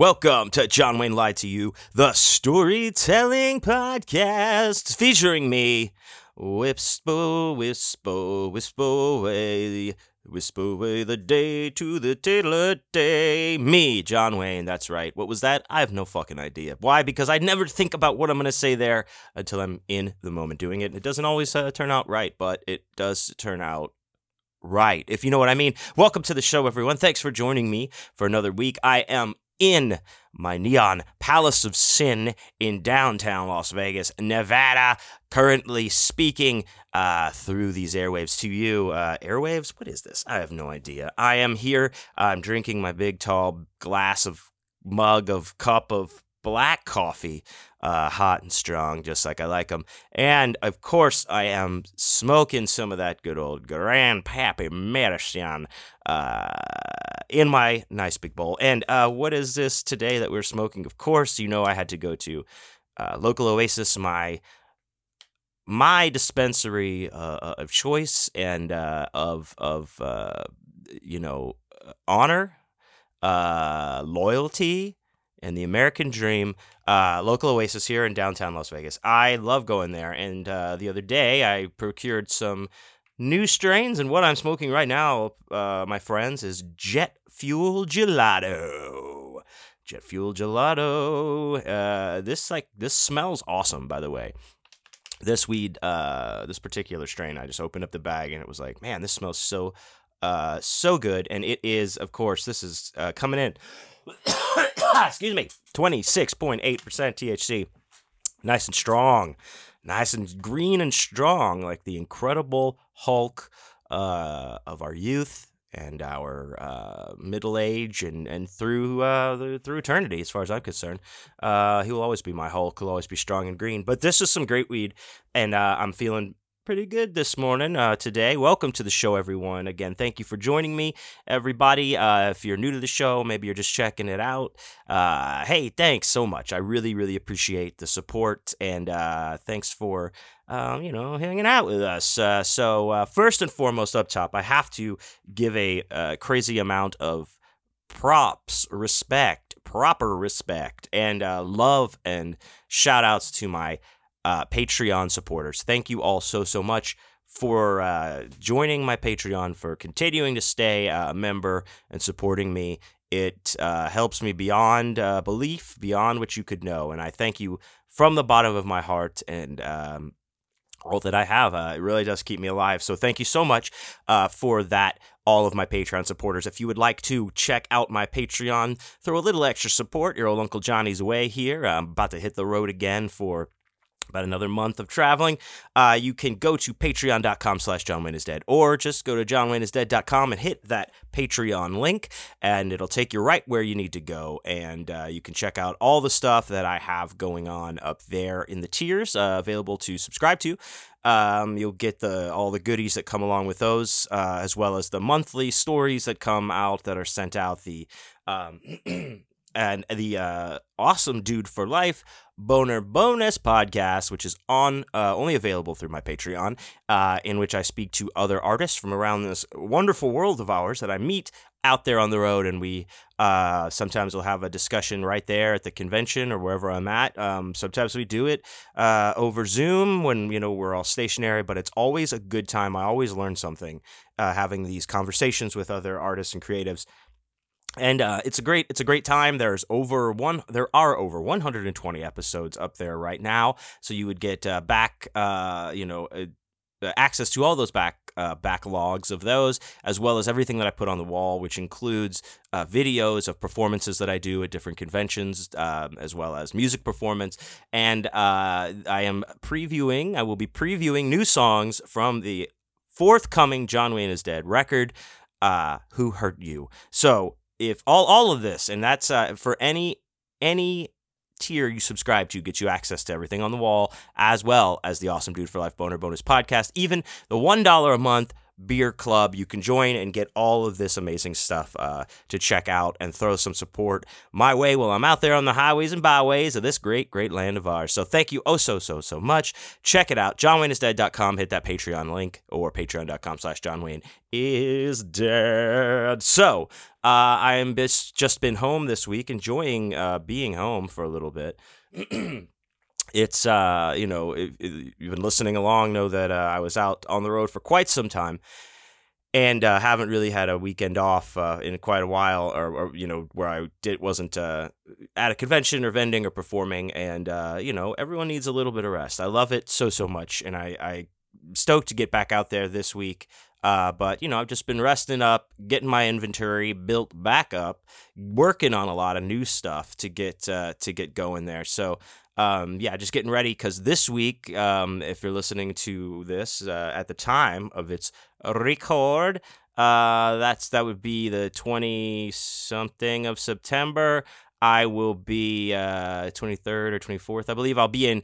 Welcome to John Wayne Lied to You, the storytelling podcast featuring me. Whisper, whisper, whisper away, whisper away the day to the titular day. Me, John Wayne, that's right. What was that? I have no fucking idea. Why? Because I never think about what I'm going to say there until I'm in the moment doing it. It doesn't always uh, turn out right, but it does turn out right, if you know what I mean. Welcome to the show, everyone. Thanks for joining me for another week. I am in my neon palace of sin in downtown Las Vegas, Nevada. Currently speaking uh, through these airwaves to you. Uh, airwaves? What is this? I have no idea. I am here. I'm drinking my big, tall glass of mug of cup of black coffee, uh, hot and strong, just like I like them. And of course, I am smoking some of that good old Grandpappy medicine uh, in my nice big bowl. And uh, what is this today that we're smoking? Of course, you know I had to go to uh, local Oasis, my my dispensary uh, of choice and uh, of of you know honor, loyalty and the American Dream, uh, local oasis here in downtown Las Vegas. I love going there. And uh, the other day, I procured some new strains, and what I'm smoking right now, uh, my friends, is Jet Fuel Gelato. Jet Fuel Gelato. Uh, this like this smells awesome, by the way. This weed, uh, this particular strain, I just opened up the bag and it was like, man, this smells so, uh, so good. And it is, of course, this is coming in excuse me, 26.8% THC. Nice and strong. Nice and green and strong, like the incredible Hulk uh, of our youth and our uh, middle age and and through uh, through eternity, as far as I'm concerned. Uh, he will always be my Hulk. He'll always be strong and green. But this is some great weed, and uh, I'm feeling pretty good this morning, uh, today. Welcome to the show, everyone. Again, thank you for joining me, everybody. Uh, if you're new to the show, maybe you're just checking it out. Uh, hey, thanks so much. I really, really appreciate the support, and uh, thanks for. Um, you know, hanging out with us. Uh, so, uh, first and foremost, up top, I have to give a crazy amount of props, respect, proper respect, and love and shout outs to my uh, Patreon supporters. Thank you all so, so much for uh, joining my Patreon, for continuing to stay a member and supporting me. It uh, helps me beyond uh, belief, beyond what you could know. And I thank you from the bottom of my heart. And um, all that I have. Uh, it really does keep me alive. So thank you so much uh, for that, all of my Patreon supporters. If you would like to check out my Patreon, throw a little extra support your old Uncle Johnny's way here. I'm about to hit the road again for about another month of traveling, uh, you can go to patreon.com slash John Wayne is dead, or just go to johnwayneisdead.com and hit that Patreon link, and it'll take you right where you need to go. And uh, you can check out all the stuff that I have going on up there in the tiers uh, available to subscribe to. Um, you'll get the all the goodies that come along with those, uh, as well as the monthly stories that come out that are sent out. The um, and the uh, awesome dude for life boner bonus podcast which is on uh, only available through my patreon uh, in which i speak to other artists from around this wonderful world of ours that i meet out there on the road and we uh, sometimes we'll have a discussion right there at the convention or wherever i'm at. Um, sometimes we do it uh, over zoom when you know we're all stationary but it's always a good time. I always learn something uh, having these conversations with other artists and creatives and uh, it's a great it's a great time. There's over one there are over 120 episodes up there right now. So you would get uh, back uh, you know uh, uh, access to all those back uh, backlogs of those as well as everything that i put on the wall which includes videos of performances that i do at different conventions um, as well as music performance. And i am previewing i will be previewing new songs from the forthcoming john wayne is dead record who hurt you? So if all all of this, and that's uh, for any any tier you subscribe to gets you access to everything on the wall, as well as the Awesome Dude for Life Boner Bonus podcast. Even the one dollar a month beer club. You can join and get all of this amazing stuff uh, to check out and throw some support my way while i'm out there on the highways and byways of this great great land of ours. So thank you oh so so so much. Check it out. Johnwayneisdead.com hit that patreon link or patreon.com slash johnwayne is dead. So Uh, I am just been home this week, enjoying uh, being home for a little bit. it's uh, you know, you've been listening along, know that uh, I was out on the road for quite some time, and uh, haven't really had a weekend off uh, in quite a while, or, or, you know, where I did wasn't uh, at a convention or vending or performing, and uh, you know, everyone needs a little bit of rest. I love it so so much, and I I stoked to get back out there this week. Uh, but you know, I've just been resting up, getting my inventory built back up, working on a lot of new stuff to get uh, to get going there. So um, yeah, just getting ready because this week, um, if you're listening to this uh, at the time of its record, uh, that's that would be the twenty something of September. I will be uh, 23rd or 24th, I believe. I'll be in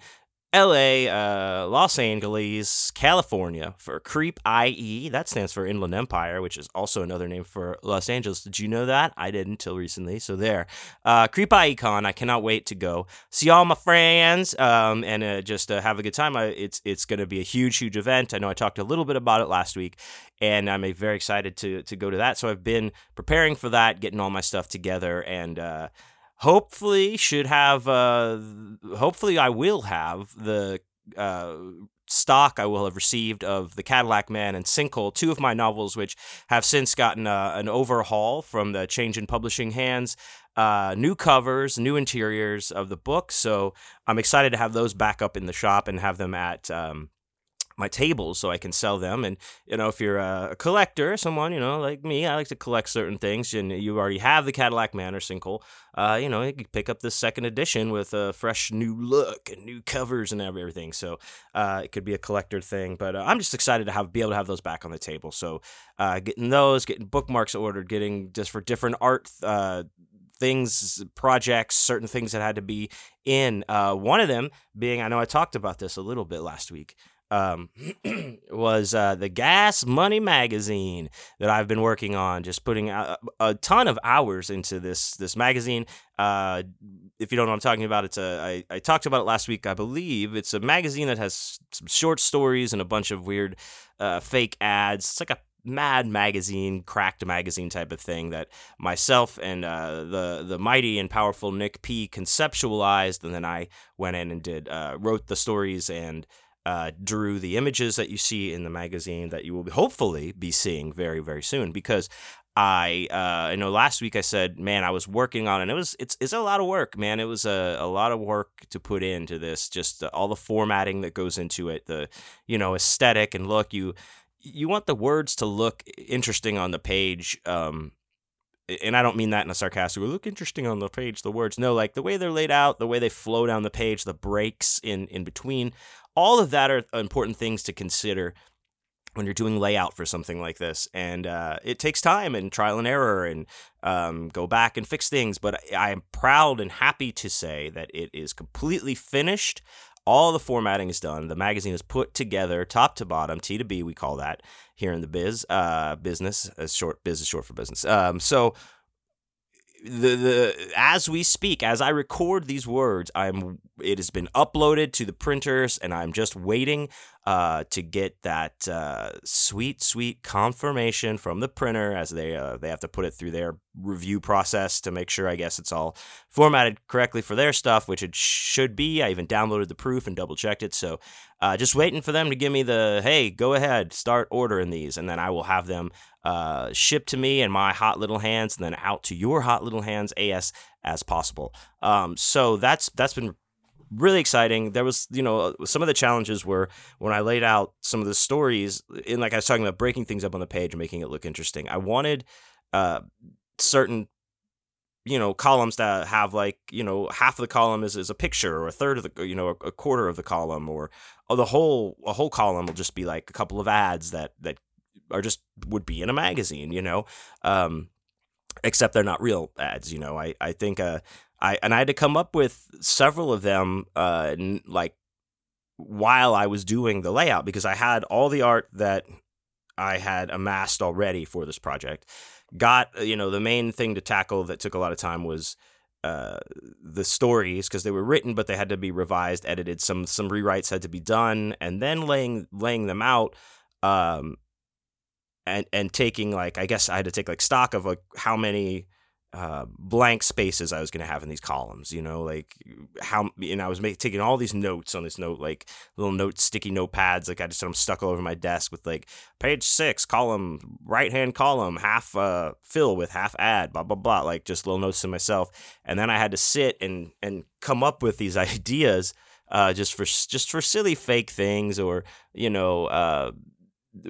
LA, uh, Los Angeles, California for Creep IE. That stands for Inland Empire, which is also another name for Los Angeles. Did you know that? I didn't until recently. So there. Uh, Creep IE Con. I cannot wait to go see all my friends um, and uh, just uh, have a good time. I, it's it's going to be a huge, huge event. I know I talked a little bit about it last week, and I'm very excited to to go to that. So I've been preparing for that, getting all my stuff together, and uh, hopefully should have uh hopefully I will have the uh stock I will have received of the Cadillac Man and Sinkhole, two of my novels, which have since gotten uh, an overhaul from the change in publishing hands. Uh, new covers, new interiors of the book. So I'm excited to have those back up in the shop and have them at um, my tables so I can sell them. And you know, if you're a collector, someone you know like me, I like to collect certain things, and you already have the Cadillac Man or Sinkhole. Uh, you know, you can pick up the second edition with a fresh new look and new covers and everything. So uh, it could be a collector thing. But uh, I'm just excited to have be able to have those back on the table. So uh, getting those, getting bookmarks ordered, getting just for different art uh, things, projects, certain things that had to be in. Uh, one of them being, I know I talked about this a little bit last week um, was uh, the Gas Money magazine that I've been working on, just putting a, a ton of hours into this this magazine. Uh, if you don't know what I'm talking about, it's a I, I talked about it last week, I believe. It's a magazine that has some short stories and a bunch of weird uh, fake ads. It's like a mad magazine, cracked magazine type of thing that myself and uh, the the mighty and powerful Nick P conceptualized, and then I went in and did uh, wrote the stories and uh, drew the images that you see in the magazine that you will hopefully be seeing very very soon. Because I uh, I know last week I said man I was working on it. And it was it's it's a lot of work man. It was a, a lot of work to put into this just all the formatting that goes into it the you know aesthetic and look. You you want the words to look interesting on the page um, and I don't mean that in a sarcastic way. Look interesting on the page, the words. No, like the way they're laid out, the way they flow down the page, the breaks in in between, all of that are important things to consider when you're doing layout for something like this. And uh, it takes time and trial and error and um, go back and fix things. But I am proud and happy to say that it is completely finished. All the formatting is done. The magazine is put together, top to bottom, T to B, we call that here in the biz uh, business. As short biz is short for business. Um, so the the as we speak, as I record these words, I'm it has been uploaded to the printers, and I'm just waiting uh, to get that uh, sweet, sweet confirmation from the printer as they uh, they have to put it through their review process to make sure I guess it's all formatted correctly for their stuff, which it should be. I even downloaded the proof and double checked it. So uh, just waiting for them to give me the hey, go ahead, start ordering these, and then I will have them uh, shipped to me in my hot little hands, and then out to your hot little hands as as possible. Um, so that's that's been really exciting. There was, you know, some of the challenges were when I laid out some of the stories, and like I was talking about breaking things up on the page and making it look interesting. I wanted uh, certain, you know, columns that have like, you know, half of the column is, is a picture, or a third of the, you know, a, quarter of the column, or, or the whole a whole column will just be like a couple of ads that that are just would be in a magazine, you know. Um, except they're not real ads, you know. I I think uh I and I had to come up with several of them, uh, like while I was doing the layout because I had all the art that I had amassed already for this project. Got uh, you know the main thing to tackle that took a lot of time was uh, the stories because they were written but they had to be revised, edited. Some some rewrites had to be done, and then laying laying them out. Um, and and taking like I guess I had to take like stock of like how many uh, blank spaces I was going to have in these columns, you know, like how, and I was make, taking all these notes on this note, like little note, sticky notepads. Like I just had them stuck all over my desk with like page six, column, right hand column, half uh, fill with half add, blah, blah, blah, like just little notes to myself. And then I had to sit and, and come up with these ideas uh, just for, just for silly fake things or, you know, uh,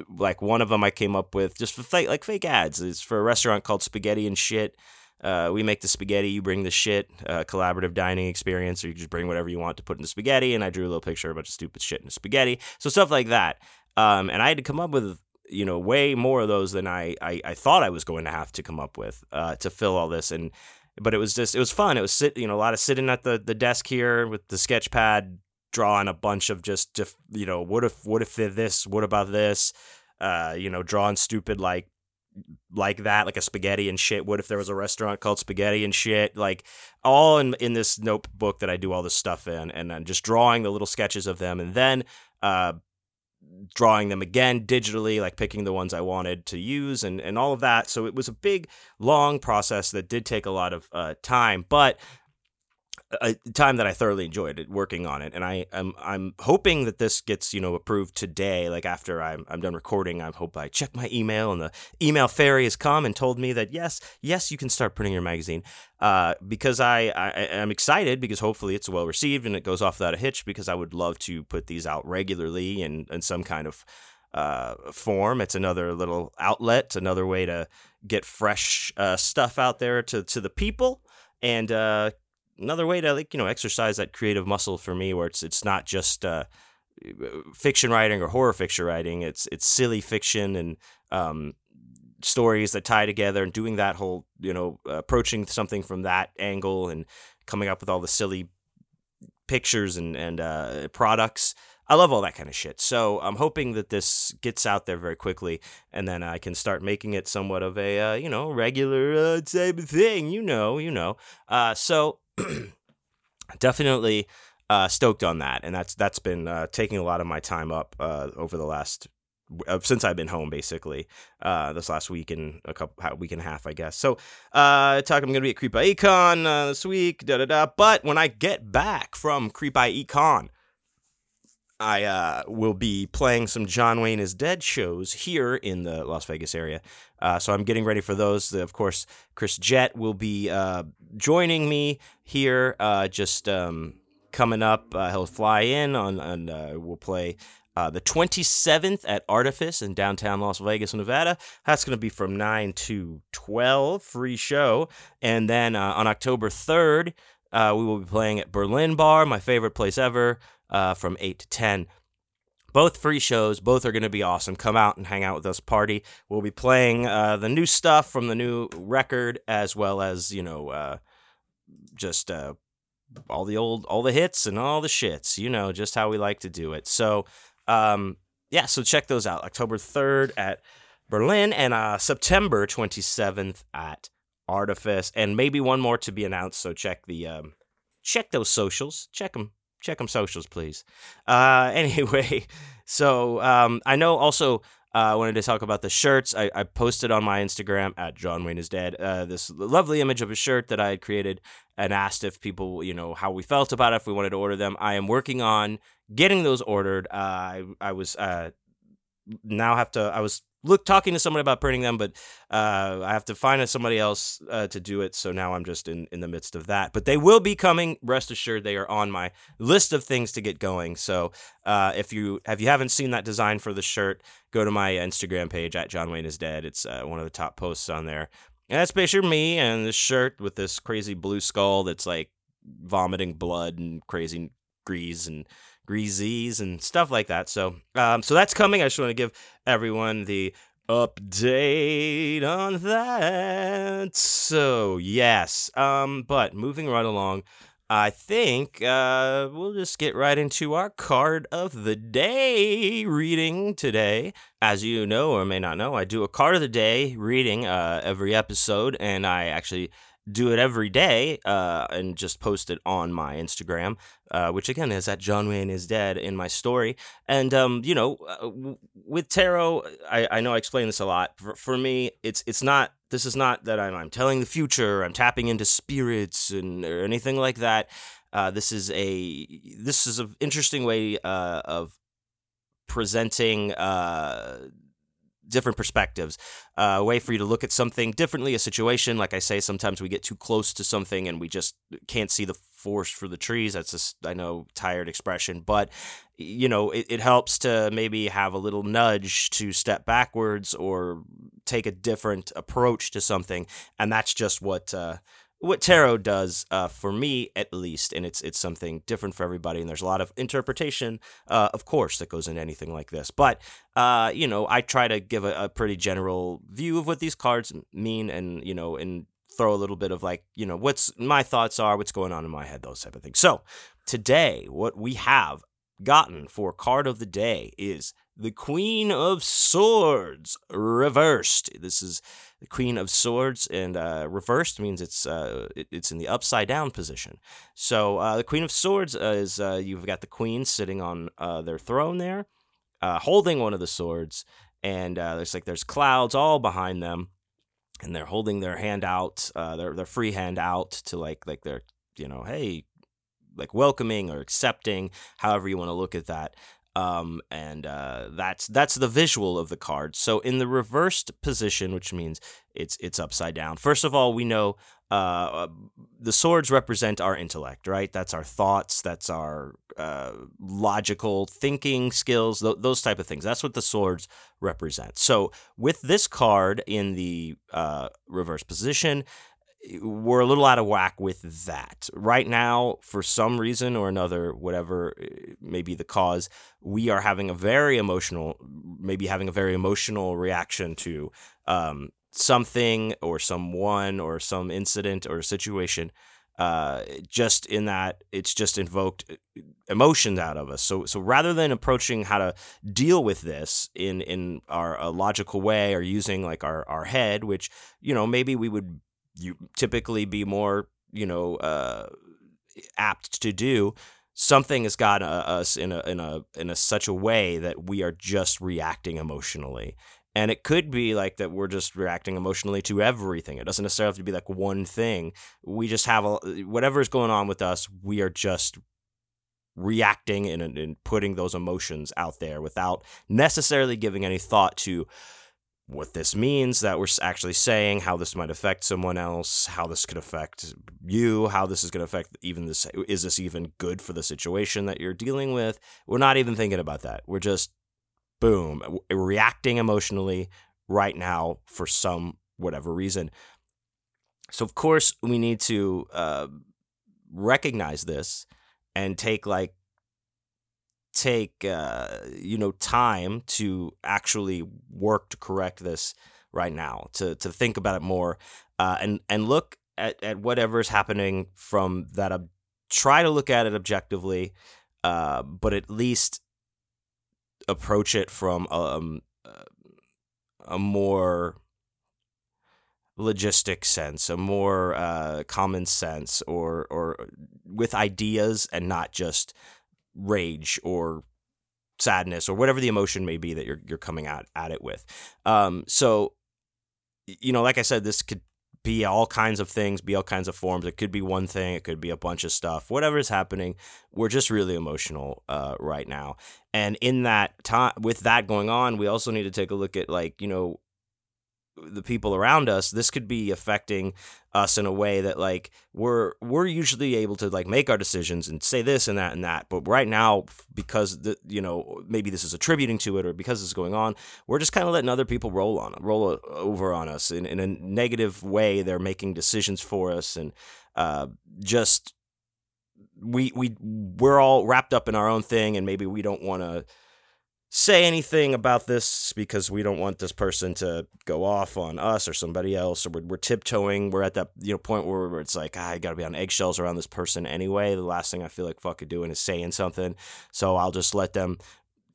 like one of them I came up with just for fake, like fake ads. It's for a restaurant called Spaghetti and Shit uh, we make the spaghetti, you bring the shit, uh, collaborative dining experience, or you just bring whatever you want to put in the spaghetti. And I drew a little picture of a bunch of stupid shit in the spaghetti. So stuff like that. Um, and I had to come up with, you know, way more of those than I, I, I thought I was going to have to come up with uh, to fill all this. And, but it was just, it was fun. It was sit, you know, a lot of sitting at the, the desk here with the sketch pad, drawing a bunch of just, you know, what if, what if this, what about this? Uh, you know, drawing stupid like like that, like a spaghetti and shit. What if there was a restaurant called Spaghetti and shit? Like all in in this notebook that I do all this stuff in, and then just drawing the little sketches of them, and then uh, drawing them again digitally, like picking the ones I wanted to use, and and all of that. So it was a big, long process that did take a lot of uh, time, but a time that I thoroughly enjoyed it, working on it, and I am I'm, I'm hoping that this gets you know approved today. Like after I'm I'm done recording, I hope I check my email and the email fairy has come and told me that yes yes you can start printing your magazine. Uh, because I, I am excited because hopefully it's well received and it goes off without a hitch. Because I would love to put these out regularly in in some kind of uh, form. It's another little outlet, another way to get fresh uh, stuff out there to to the people and uh, another way to like you know exercise that creative muscle for me where it's it's not just uh, fiction writing or horror fiction writing it's it's silly fiction and um, stories that tie together and doing that whole you know approaching something from that angle and coming up with all the silly pictures and and uh, products I love all that kind of shit. So I'm hoping that this gets out there very quickly, and then I can start making it somewhat of a uh, you know regular uh, type of thing. You know, you know. Uh, so definitely uh, stoked on that, and that's that's been uh, taking a lot of my time up uh, over the last uh, since I've been home, basically, uh, this last week and a couple week and a half, I guess. So, uh, talk. I'm gonna be at Creep IE Con this week, da da da. But when I get back from Creep IE Con, I uh, will be playing some John Wayne is Dead shows here in the Las Vegas area. Uh, so I'm getting ready for those. Of course, Chris Jett will be uh, joining me here uh, just um, coming up. Uh, he'll fly in on, and uh, we'll play the 27th at Artifice in downtown Las Vegas, Nevada. That's going to be from 9 to 12, free show. And then on October 3rd, we will be playing at Berlin Bar, my favorite place ever, from 8 to 10 both free shows. Both are going to be awesome. Come out and hang out with us. Party. We'll be playing uh, the new stuff from the new record, as well as you know, uh, just uh, all the old, all the hits and all the shits. You know, just how we like to do it. So, um, yeah. So check those out. October third at Berlin and uh, September twenty seventh at Artifice, and maybe one more to be announced. So check the um, check those socials. Check them check them socials, please. Uh, anyway, so um, I know also uh, I wanted to talk about the shirts. I, I, posted on my Instagram at John Wayne is dead uh, this lovely image of a shirt that I had created and asked if people, you know, how we felt about it, if we wanted to order them. I am working on getting those ordered. Uh, I I was uh, now have to. I was look talking to someone about printing them, but uh, I have to find somebody else uh, to do it. So now I'm just in, in the midst of that. But they will be coming. Rest assured, they are on my list of things to get going. So uh, if you if you haven't seen that design for the shirt, go to my Instagram page at John Wayne is dead. It's uh, one of the top posts on there. And that's picture me and this shirt with this crazy blue skull that's like vomiting blood and crazy grease and greasies and stuff like that. So, um, so that's coming. I just want to give everyone the update on that. So, yes. Um, but moving right along, I think uh, we'll just get right into our card of the day reading today. As you know or may not know, I do a card of the day reading uh, every episode, and I actually do it every day uh, and just post it on my Instagram, uh, which again is at John Wayne is dead in my story. And um, you know, uh, with tarot, I, I know I explain this a lot. For, for me, it's it's not. This is not that I'm, I'm telling the future. I'm tapping into spirits and or anything like that. Uh, this is a this is an interesting way uh, of presenting uh, different perspectives, uh, a way for you to look at something differently, a situation. Like I say, sometimes we get too close to something and we just can't see the forest for the trees. That's just, I know, tired expression, but you know, it, it helps to maybe have a little nudge to step backwards or take a different approach to something. And that's just what, uh, what tarot does uh, for me at least and it's it's something different for everybody and there's a lot of interpretation uh, of course that goes into anything like this but uh, you know i try to give a, a, pretty general view of what these cards mean and you know and throw a little bit of like you know what's my thoughts are what's going on in my head those type of things. So today what we have gotten for card of the day is the queen of swords reversed this is the Queen of Swords, and uh, reversed means it's uh, it, it's in the upside down position. So uh, the Queen of Swords is uh, you've got the Queen sitting on uh, their throne there, uh, holding one of the swords, and there's like there's clouds all behind them, and they're holding their hand out, their their free hand out to like like they're you know hey like welcoming or accepting, however you want to look at that. Um, and uh, that's that's the visual of the card. So in the reversed position, which means it's it's upside down. First of all, we know uh, the swords represent our intellect, right? That's our thoughts. That's our uh, logical thinking skills. Th- those type of things. That's what the swords represent. So with this card in the uh, reverse position, we're a little out of whack with that. Right now, for some reason or another, whatever eh, may be the cause, we are having a very emotional, maybe having a very emotional reaction to um, something or someone or some incident or situation. Uh, just in that it's just invoked eh, emotions out of us. So, so rather than approaching how to deal with this in in our a logical way or using like our our head, which you know maybe we would you typically be more you know uh, apt to do. Something has got uh, us in a in a in a such a way that we are just reacting emotionally. And it could be like that we're just reacting emotionally to everything. It doesn't necessarily have to be like one thing. We just have a whatever is going on with us we are just reacting and, and putting those emotions out there without necessarily giving any thought to what this means that we're actually saying, how this might affect someone else, how this could affect you, how this is going to affect even this. Is this even good for the situation that you're dealing with? We're not even thinking about that. We're just, boom, reacting emotionally right now for some whatever reason. So, of course, we need to uh, recognize this and take like take uh, you know time to actually work to correct this right now to to think about it more uh, and and look at, at whatever is happening from that ob- try to look at it objectively uh, but at least approach it from um, a more logistic sense, a more uh, common sense, or or with ideas and not just rage or sadness or whatever the emotion may be that you're you're coming at at it with. Um, so, you know, like I said, this could be all kinds of things, be all kinds of forms. It could be one thing, it could be a bunch of stuff. Whatever is happening, we're just really emotional uh, right now. And in that time, with that going on, we also need to take a look at like you know the people around us this could be affecting us in a way that like we're we're usually able to like make our decisions and say this and that and that. But right now because the you know maybe this is attributing to it or because this is going on we're just kind of letting other people roll on roll over on us in, in a negative way. They're making decisions for us and uh, just we we we're all wrapped up in our own thing and maybe we don't want to say anything about this because we don't want this person to go off on us or somebody else or we're, we're tiptoeing we're at that you know point where, it's like ah, i gotta be on eggshells around this person anyway. The last thing i feel like fucking doing is saying something. So i'll just let them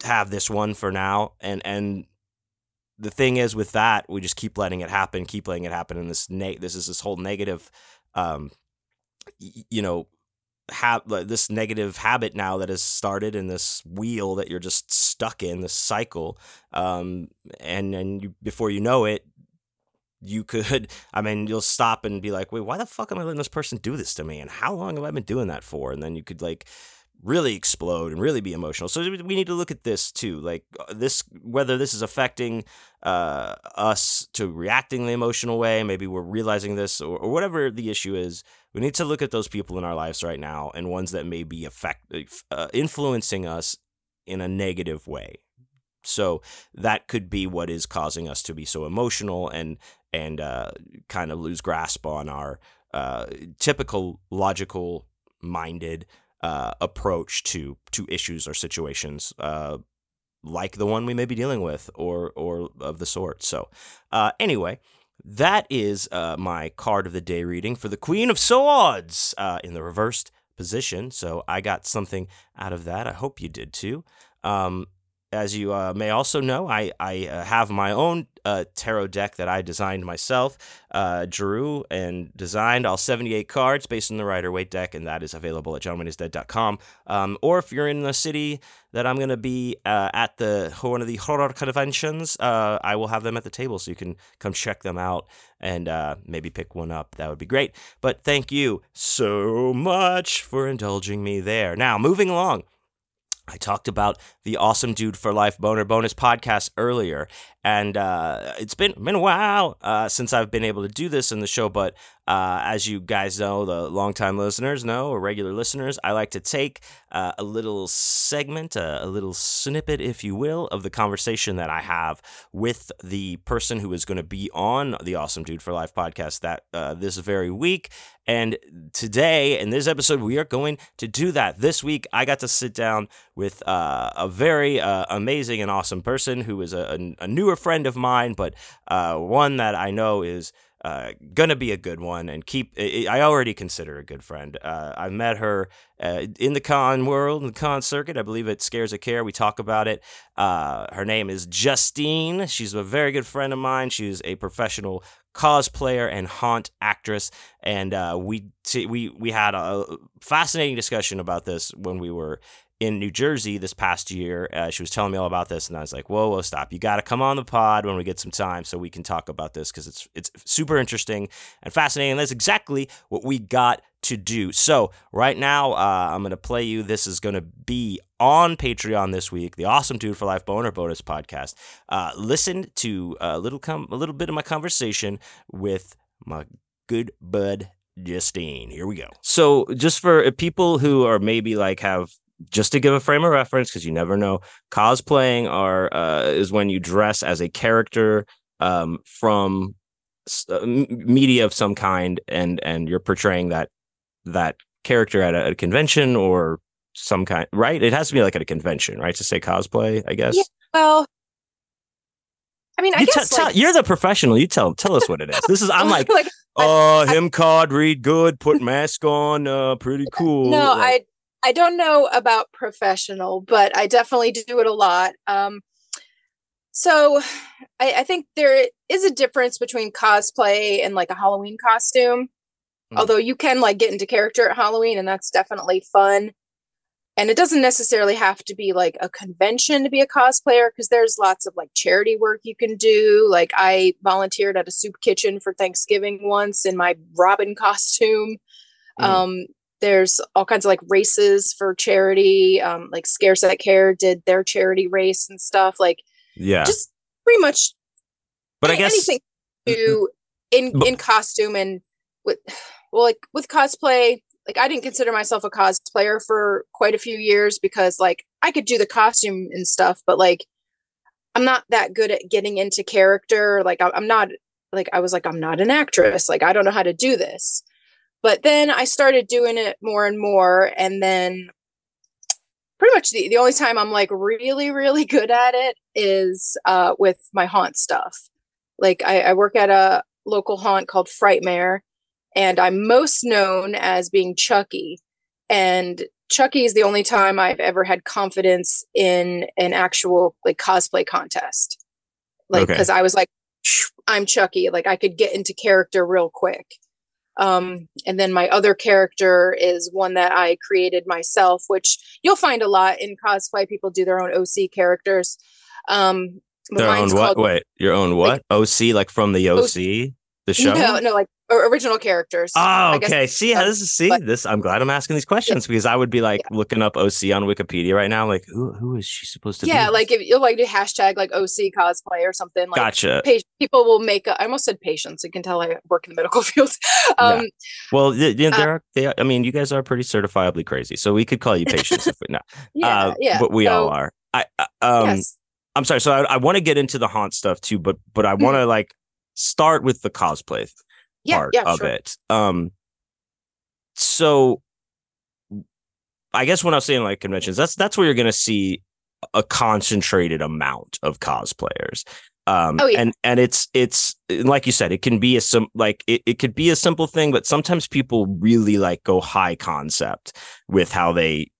have this one for now. And and the thing is with that we just keep letting it happen keep letting it happen and this ne- this is this whole negative um, y- you know, have like, this negative habit now that has started in this wheel that you're just stuck in this cycle um and and you, before you know it you could i mean you'll stop and be like wait why the fuck am i letting this person do this to me? And how long have i been doing that for? And then you could like really explode and really be emotional. So we need to look at this too like uh, this whether this is affecting uh, us to reacting the emotional way maybe we're realizing this or, or whatever the issue is we need to look at those people in our lives right now and ones that may be affect uh, influencing us in a negative way. So that could be what is causing us to be so emotional and and uh, kind of lose grasp on our uh, typical logical minded uh, approach to to issues or situations uh, like the one we may be dealing with or or of the sort. So uh, anyway. That is uh, my card of the day reading for the Queen of Swords in the reversed position. So I got something out of that. I hope you did too. Um, as you uh, may also know, I, I uh, have my own uh, tarot deck that I designed myself, uh, drew and designed all 78 cards based on the Rider Waite deck, and that is available at johnwayneisdead.com. Um, or if you're in the city that I'm going to be uh, at the one of the horror conventions, uh, I will have them at the table so you can come check them out and maybe pick one up. That would be great. But thank you so much for indulging me there. Now, moving along. I talked about the Awesome Dude for Life Boner Bonus podcast earlier, and uh, it's been been a while uh, since I've been able to do this in the show. But uh, as you guys know, the longtime listeners know, or regular listeners, I like to take uh, a little segment, a, a, little snippet, if you will, of the conversation that I have with the person who is going to be on the Awesome Dude for Life podcast that uh, this very week. And today, in this episode, we are going to do that. This week, I got to sit down with uh, a very amazing and awesome person who is a, a, a newer newer friend of mine, but uh, one that I know is uh, gonna be a good one and keep I already consider a good friend. Uh, I met her uh, in the con world, in the con circuit. I believe it Scares That Care. We talk about it. Uh, her name is Justine. She's a very good friend of mine. She's a professional cosplayer and haunt actress, and uh, we t- we we had a fascinating discussion about this when we were in New Jersey this past year. Uh, she was telling me all about this, and I was like, "Whoa, whoa, stop! You got to come on the pod when we get some time so we can talk about this because it's it's super interesting and fascinating. And that's exactly what we got to do. So right now, uh, I'm going to play you. This is going to be on Patreon this week. The Awesome Dude for Life Boner Bonus podcast. Uh, listen to a little com- a little bit of my conversation with my good bud Justine. Here we go. So, just for people who are maybe like have just to give a frame of reference, because you never know, cosplaying are uh, is when you dress as a character um, from uh, media of some kind, and and you're portraying that that character at a, a, convention or some kind, right? It has to be like at a convention, right? To say cosplay, I guess. Yeah, well, I mean, I you guess t- like... tell, you're the professional. You tell tell us what it is. This is I'm like, like oh, him card read good, put mask on, uh, pretty cool. No, like, I I don't know about professional, but I definitely do it a lot. Um, so I, I, think there is a difference between cosplay and like a Halloween costume. Mm. Although you can like get into character at Halloween, and that's definitely fun. And it doesn't necessarily have to be like a convention to be a cosplayer because there's lots of like charity work you can do. Like I volunteered at a soup kitchen for Thanksgiving once in my Robin costume. Mm. Um, there's all kinds of like races for charity um like Scares That Care did their charity race and stuff like yeah. just pretty much but i guess anything to in in costume and with well like with cosplay like i didn't consider myself a cosplayer for quite a few years because like i could do the costume and stuff but like i'm not that good at getting into character like i'm not like i was like i'm not an actress like i don't know how to do this but then I started doing it more and more. And then pretty much the, the only time I'm like really, really good at it is uh, with my haunt stuff. Like I, I work at a local haunt called Frightmare, and I'm most known as being Chucky. And Chucky is the only time I've ever had confidence in an actual like cosplay contest. Like, because okay. I was like, I'm Chucky. Like, I could get into character real quick. Um, and then my other character is one that I created myself, which you'll find a lot in cosplay. People do their own OC characters. Um, Their own what? called- Wait, your own what? OC, like from the OC, the show. No, no, like or original characters. Oh, okay. See, how this is see but- this. I'm glad I'm asking these questions because I would be like looking up OC on Wikipedia right now. Like, who who is she supposed to be? yeah, like if you like do hashtag like OC cosplay or something. Like gotcha. pa- people will make. I almost said patients. You can tell I work in the medical field. um, Well, th- th- uh, there are. They, I mean, you guys are pretty certifiably crazy, so we could call you patients if we no. yeah, uh, yeah. But we all are. I uh, um. yes. I'm sorry. So I, I want to get into the haunt stuff too, but but I want to like start with the cosplay Mm-hmm. Yeah, part yeah, of sure. it. Um, so I guess when I was saying like conventions, that's that's where you're going to see a concentrated amount of cosplayers. Um, Oh, yeah. and and it's it's like you said, it can be a sim like it, it could be a simple thing, but sometimes people really like go high concept with how they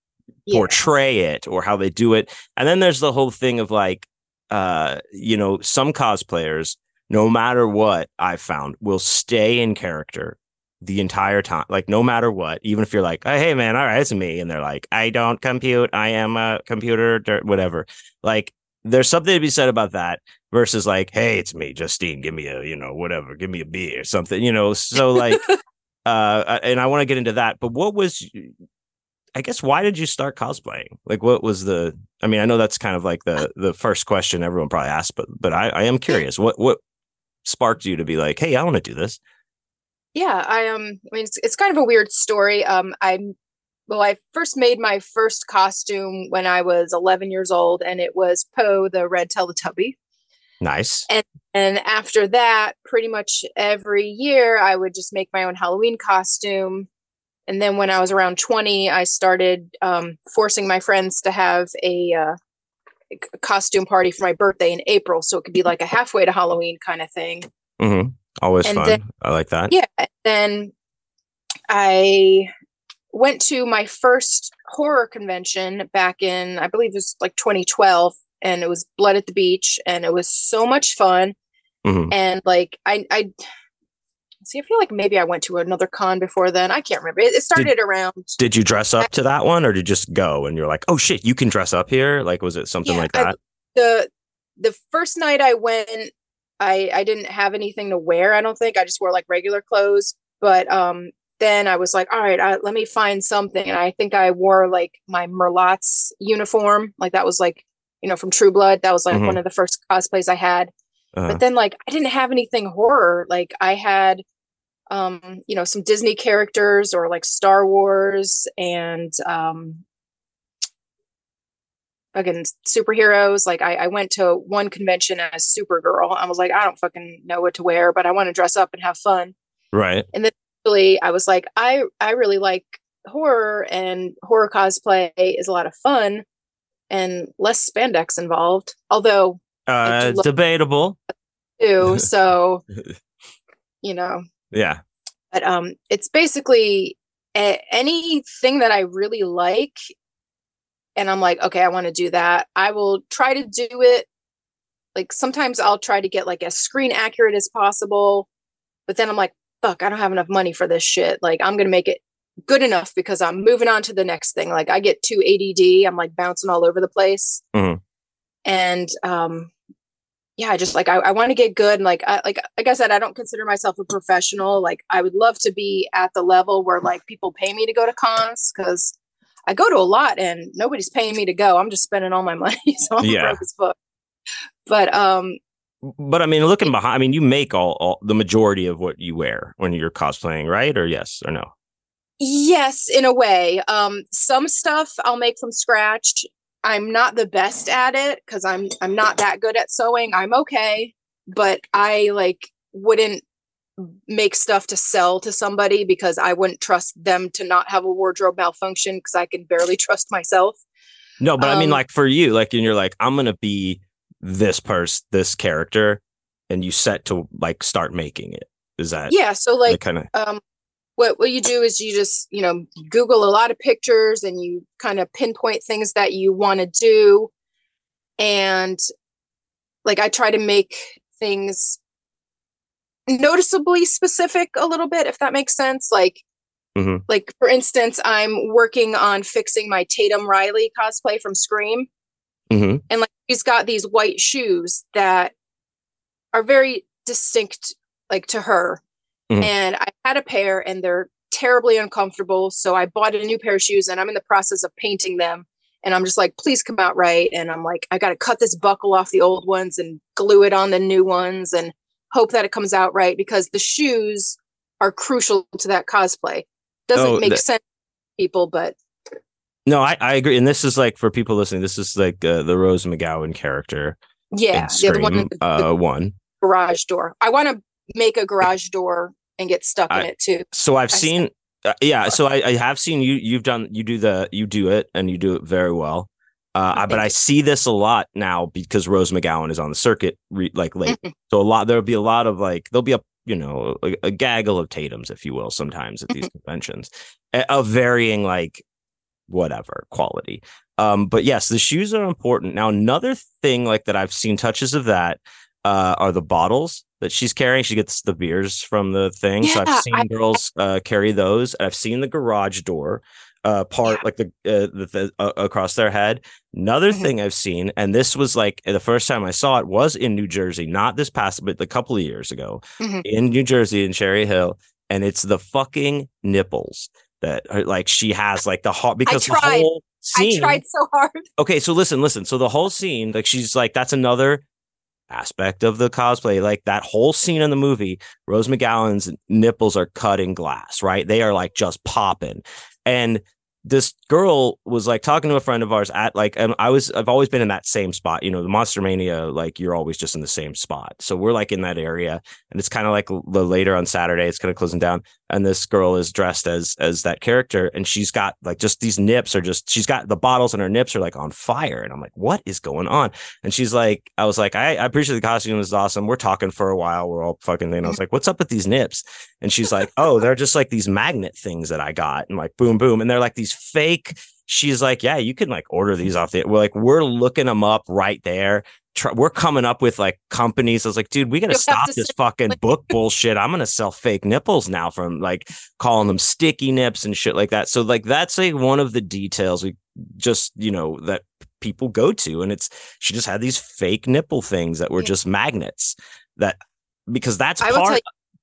Yeah. portray it or how they do it. And then there's the whole thing of like, uh, you know, some cosplayers, no matter what I've found, will stay in character the entire time. Like, no matter what, even if you're like, oh, hey, man, all right, it's me. And they're like, I don't compute. I am a computer, whatever. Like, there's something to be said about that versus like, hey, it's me, Justine. Give me a, you know, whatever. Give me a beer or something, you know. So, like, uh, and I want to get into that. But what was I guess why did you start cosplaying? Like, what was the? I mean, I know that's kind of like the the first question everyone probably asks, but but I, I am curious. What what sparked you to be like, hey, I want to do this? Yeah, I um I mean it's, it's kind of a weird story. Um I well I first made my first costume when I was 11 years old and it was Po the red Teletubby. Nice. And and after that, pretty much every year I would just make my own Halloween costume. And then when I was around 20, I started um, forcing my friends to have a, uh, costume party for my birthday in April. So it could be like a halfway to Halloween kind of thing. hmm Always And fun. then- I like that. Yeah. Then I went to my first horror convention back in, I believe it was like 2012, and it was Blood at the Beach, and it was so much fun. Mhm. And like, I, I see, I feel like maybe I went to another con before then. I can't remember. It, it started around. Did you dress up to that one, or did you just go and you're like, oh shit, you can dress up here? Like, was it something Yeah, like I- that? the the first night I went, I I didn't have anything to wear. I don't think I just wore like regular clothes. But um, then I was like, all right, I, let me find something. And I think I wore like my Merlotte's uniform, like that was like you know from True Blood. That was like Mhm. one of the first cosplays I had. Uh, But then like I didn't have anything horror. Like I had um you know some Disney characters or like Star Wars and um fucking superheroes. Like I, I went to one convention as Supergirl. I was like, I don't fucking know what to wear, but I want to dress up and have fun. right. And then really, I was like, I I really like horror and horror cosplay is a lot of fun and less spandex involved. Although Uh, debatable. too, so you know, Yeah. but um it's basically a- anything that i really like and i'm like okay i want to do that i will try to do it like sometimes i'll try to get like as screen accurate as possible but then i'm like fuck i don't have enough money for this shit like i'm gonna make it good enough because i'm moving on to the next thing like i get too add i'm like bouncing all over the place Mhm. And um yeah, I just like I, I want to get good and like I like like I said, I don't consider myself a professional. Like I would love to be at the level where like people pay me to go to cons because I go to a lot and nobody's paying me to go. I'm just spending all my money, so I'm Yeah. broke as fuck. But um, But I mean, looking behind, I mean, you make all, all the majority of what you wear when you're cosplaying, right? Or yes or no? yes, in a way. Um, some stuff I'll make from scratch. I'm not the best at it because I'm I'm not that good at sewing. I'm okay, but I like wouldn't make stuff to sell to somebody because I wouldn't trust them to not have a wardrobe malfunction because I can barely trust myself. No, but I mean, Um, like for you, like, and you're like, I'm gonna be this person, this character, and you set to like start making it. Is that Yeah, so like like kind of um what what you do is you just you know google a lot of pictures and you kind of pinpoint things that you want to do and like i try to make things noticeably specific a little bit, if that makes sense. Like, Mhm. like for instance, I'm working on fixing my Tatum Riley cosplay from Scream, hmm and like she's got these white shoes that are very distinct, like to her. Mhm. And I had a pair, and they're terribly uncomfortable. So I bought a new pair of shoes, and I'm in the process of painting them. And I'm just like, please come out right. And I'm like, I got to cut this buckle off the old ones and glue it on the new ones and hope that it comes out right because the shoes are crucial to that cosplay. Doesn't Oh, make the- sense to people, but No, I, I agree. And this is like for people listening, this is like uh, the Rose McGowan character yeah, in the one, Scream the, the uh, one. garage door. I want to make a garage door and get stuck in it too. So I've I seen, uh, yeah. So I, I have seen you. You've done. You do the. You do it, and you do it very well. Uh, I- but I see this a lot now because Rose McGowan is on the circuit, re- like late. So a lot. There'll be a lot of like. There'll be a you know a, a gaggle of Tatum's, if you will, sometimes at these conventions, a- of varying like whatever quality. Um, but yes, the shoes are important. Now another thing like that I've seen touches of that uh, are the bottles that she's carrying. She gets the beers from the thing. so I've seen I- girls uh, carry those. I've seen the garage door uh, part, Yeah. like the, uh, the, the uh, across their head. Another Mhm. thing I've seen, and this was like the first time I saw it was in New Jersey, not this past, but a couple of years ago Mhm. in New Jersey in Cherry Hill, and it's the fucking nipples that are, like she has like the heart because the whole I scene tried so hard. okay so listen listen so the whole scene like she's like that's another aspect of the cosplay like that whole scene in the movie rose mcgowan's nipples are cut in glass right? They are like just popping. And this girl was like talking to a friend of ours at like and i was i've always been in that same spot you know the monster mania like you're always just in the same spot. So we're like in that area and it's kind of like the later on saturday it's kind of closing down and this girl is dressed as as that character and she's got like just these nips are just she's got the bottles and her nips are like on fire and i'm like what is going on? And she's like i was like i, I appreciate the costume is awesome we're talking for a while we're all fucking thing and i was like what's up with these nips? And she's like oh they're just like these magnet things that i got and like boom boom and they're like these fake she's like yeah you can like order these off the we're like we're looking them up right there Try, we're coming up with like companies. I was like, dude, we gotta You'll stop to this fucking book bullshit. I'm gonna sell fake nipples now from like calling them sticky nips and shit like that. So like that's like one of the details we just you know that people go to, and it's she just had these fake nipple things that were Yeah. just magnets that because that's I part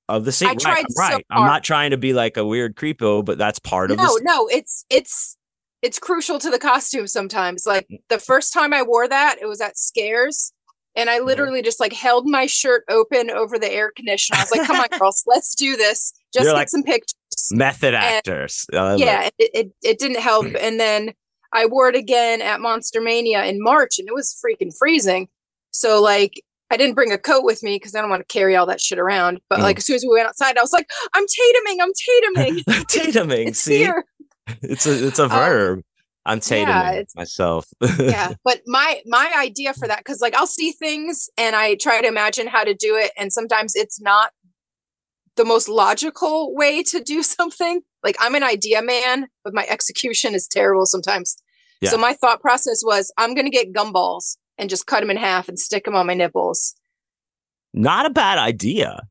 of the scene. I Right, tried I'm so right. I'm not trying to be like a weird creepo, but that's part of no, no, it's it's it's crucial to the costume sometimes. Like Mm. the first time I wore that, it was at Scares. And Mm-hmm. I literally just like held my shirt open over the air conditioner. I was like, come on, girls, let's do this. Just You're get like, some pictures. Method actors. It. yeah, it, it, it didn't help. And then I wore it again at Monster Mania in March and it was freaking freezing. So like I didn't bring a coat with me because I don't want to carry all that shit around. But Mm. like as soon as we went outside, I was like, I'm tatuming, I'm tatuming. Tatuming. it's see, here. it's a it's a verb. I'm tatuming yeah, myself. yeah but my my idea for that because like i'll see things and i try to imagine how to do it and sometimes it's not the most logical way to do something like i'm an idea man but my execution is terrible sometimes Yeah. so my thought process was i'm going to get gumballs and just cut them in half and stick them on my nipples. Not a bad idea.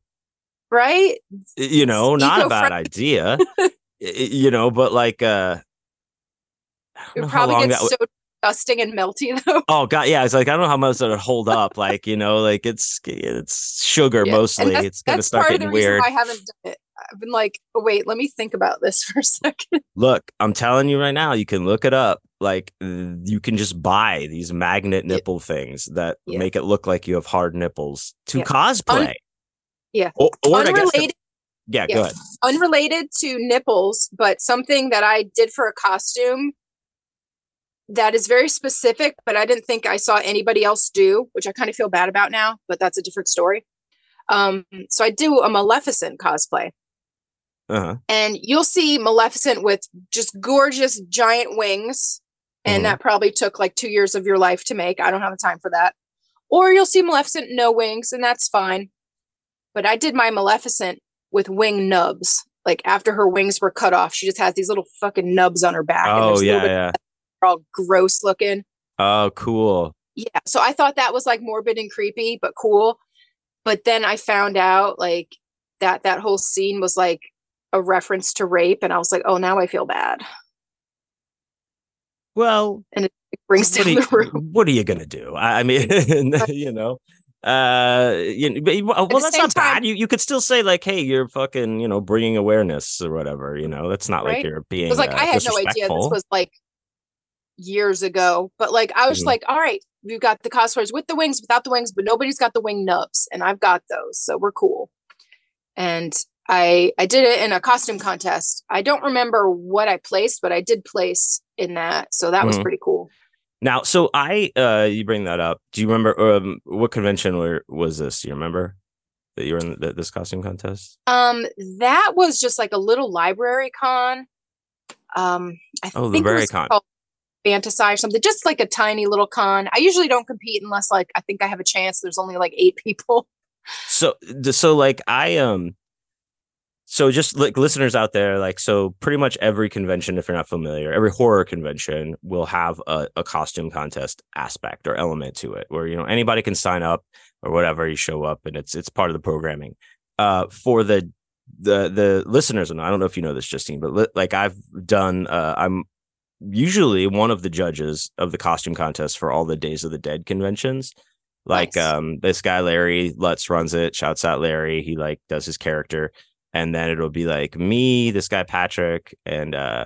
right? You know not a bad idea. You know but like uh I don't it know how probably long gets that would- so disgusting and melty though oh god yeah it's like i don't know how much that would hold up like you know like it's it's sugar Yeah, mostly that's, it's gonna that's start part of the getting weird i haven't done it i've been like oh, wait let me think about this for a second look i'm telling you right now you can look it up like you can just buy these magnet Yeah. nipple things that Yeah. make it look like you have hard nipples to Yeah. cosplay yeah. or, or I guess to- unrelated yeah, Yeah. go ahead unrelated to nipples, but something that I did for a costume that is very specific, but I didn't think I saw anybody else do, which I kind of feel bad about now, but that's a different story. Um, so I do a Maleficent cosplay, uh-huh and you'll see Maleficent with just gorgeous giant wings, and Mhm. that probably took like two years of your life to make. I don't have the time for that. Or you'll see Maleficent no wings, and that's fine. But I did my Maleficent with wing nubs. Like after her wings were cut off, she just has these little fucking nubs on her back. oh there's a little yeah yeah all gross looking. oh cool Yeah. So I thought that was like morbid and creepy, but cool. But then I found out like that that whole scene was like a reference to rape, and I was like, oh, now I feel bad. Well, and it brings down you, the room. What are you gonna do? I, I mean, you know, uh, you know, but, well, that's not time, bad. You you could still say like, hey, you're fucking, you know, bringing awareness or whatever. You know, that's not right? like you're being. It was like uh, I had no idea this was like years ago, but like I was mm-hmm. like, all right, we've got the cosplayers with the wings, without the wings, but nobody's got the wing nubs, and I've got those, so we're cool. And I I did it in a costume contest. I don't remember what I placed, but I did place in that, so that mm-hmm. was pretty cool. Now, so I uh you bring that up. Do you remember um what convention were, was this? Do you remember that you were in the, this costume contest? Um that was just like a little library con. Um I oh, think library con. Called Fantasize something, just like a tiny little con. I usually don't compete unless like I think I have a chance. There's only like eight people. So so like I um so just like listeners out there like so pretty much every convention if you're not familiar every horror convention will have a, a, costume contest aspect or element to it where you know anybody can sign up or whatever you show up and it's it's part of the programming uh for the the the listeners and i don't know if you know this justine but li- like i've done uh i'm usually one of the judges of the costume contest for all the days of the dead conventions like nice. um this guy larry lutz runs it shouts out larry he like does his character and then it'll be like me, this guy Patrick, and uh,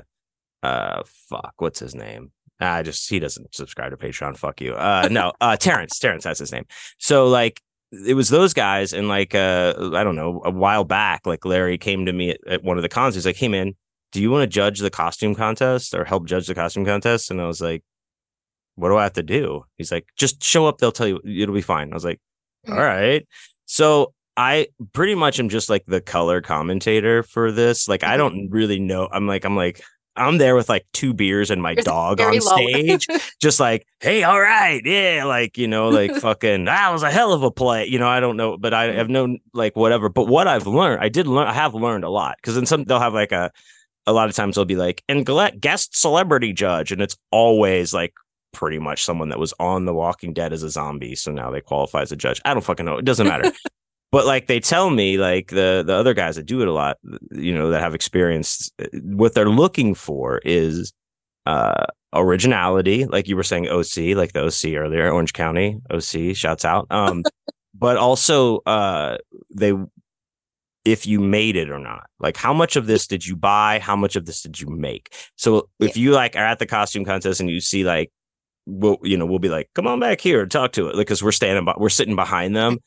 uh, fuck, what's his name? I just he doesn't subscribe to Patreon. Fuck you. Uh, no, uh, Terrence. Terrence, that's his name. So like it was those guys, and like uh, I don't know, a while back, like Larry came to me at, at one of the cons. He's like, "Hey man, do you want to judge the costume contest or help judge the costume contest?" And I was like, "What do I have to do?" He's like, "Just show up. They'll tell you. It'll be fine." I was like, "All right." So I pretty much am just like the color commentator for this. Like I mm-hmm. don't really know. I'm like I'm like I'm there with like two beers and my dog on stage, just like, hey, all right, yeah, like you know, like fucking that was a hell of a play. You know, I don't know, but I have known like whatever. But what I've learned, I did learn, I have learned a lot because then some they'll have like a a lot of times they'll be like and guest celebrity judge, and it's always like pretty much someone that was on The Walking Dead as a zombie, so now they qualify as a judge. I don't fucking know. It doesn't matter but like they tell me like the the other guys that do it a lot you know that have experience what they're looking for is uh originality like you were saying oc like the oc earlier orange county oc shouts out um but also uh they if you made it or not like how much of this did you buy how much of this did you make so if you like are at the costume contest and you see like we'll you know we'll be like come on back here talk to it Like, because we're standing by we're sitting behind them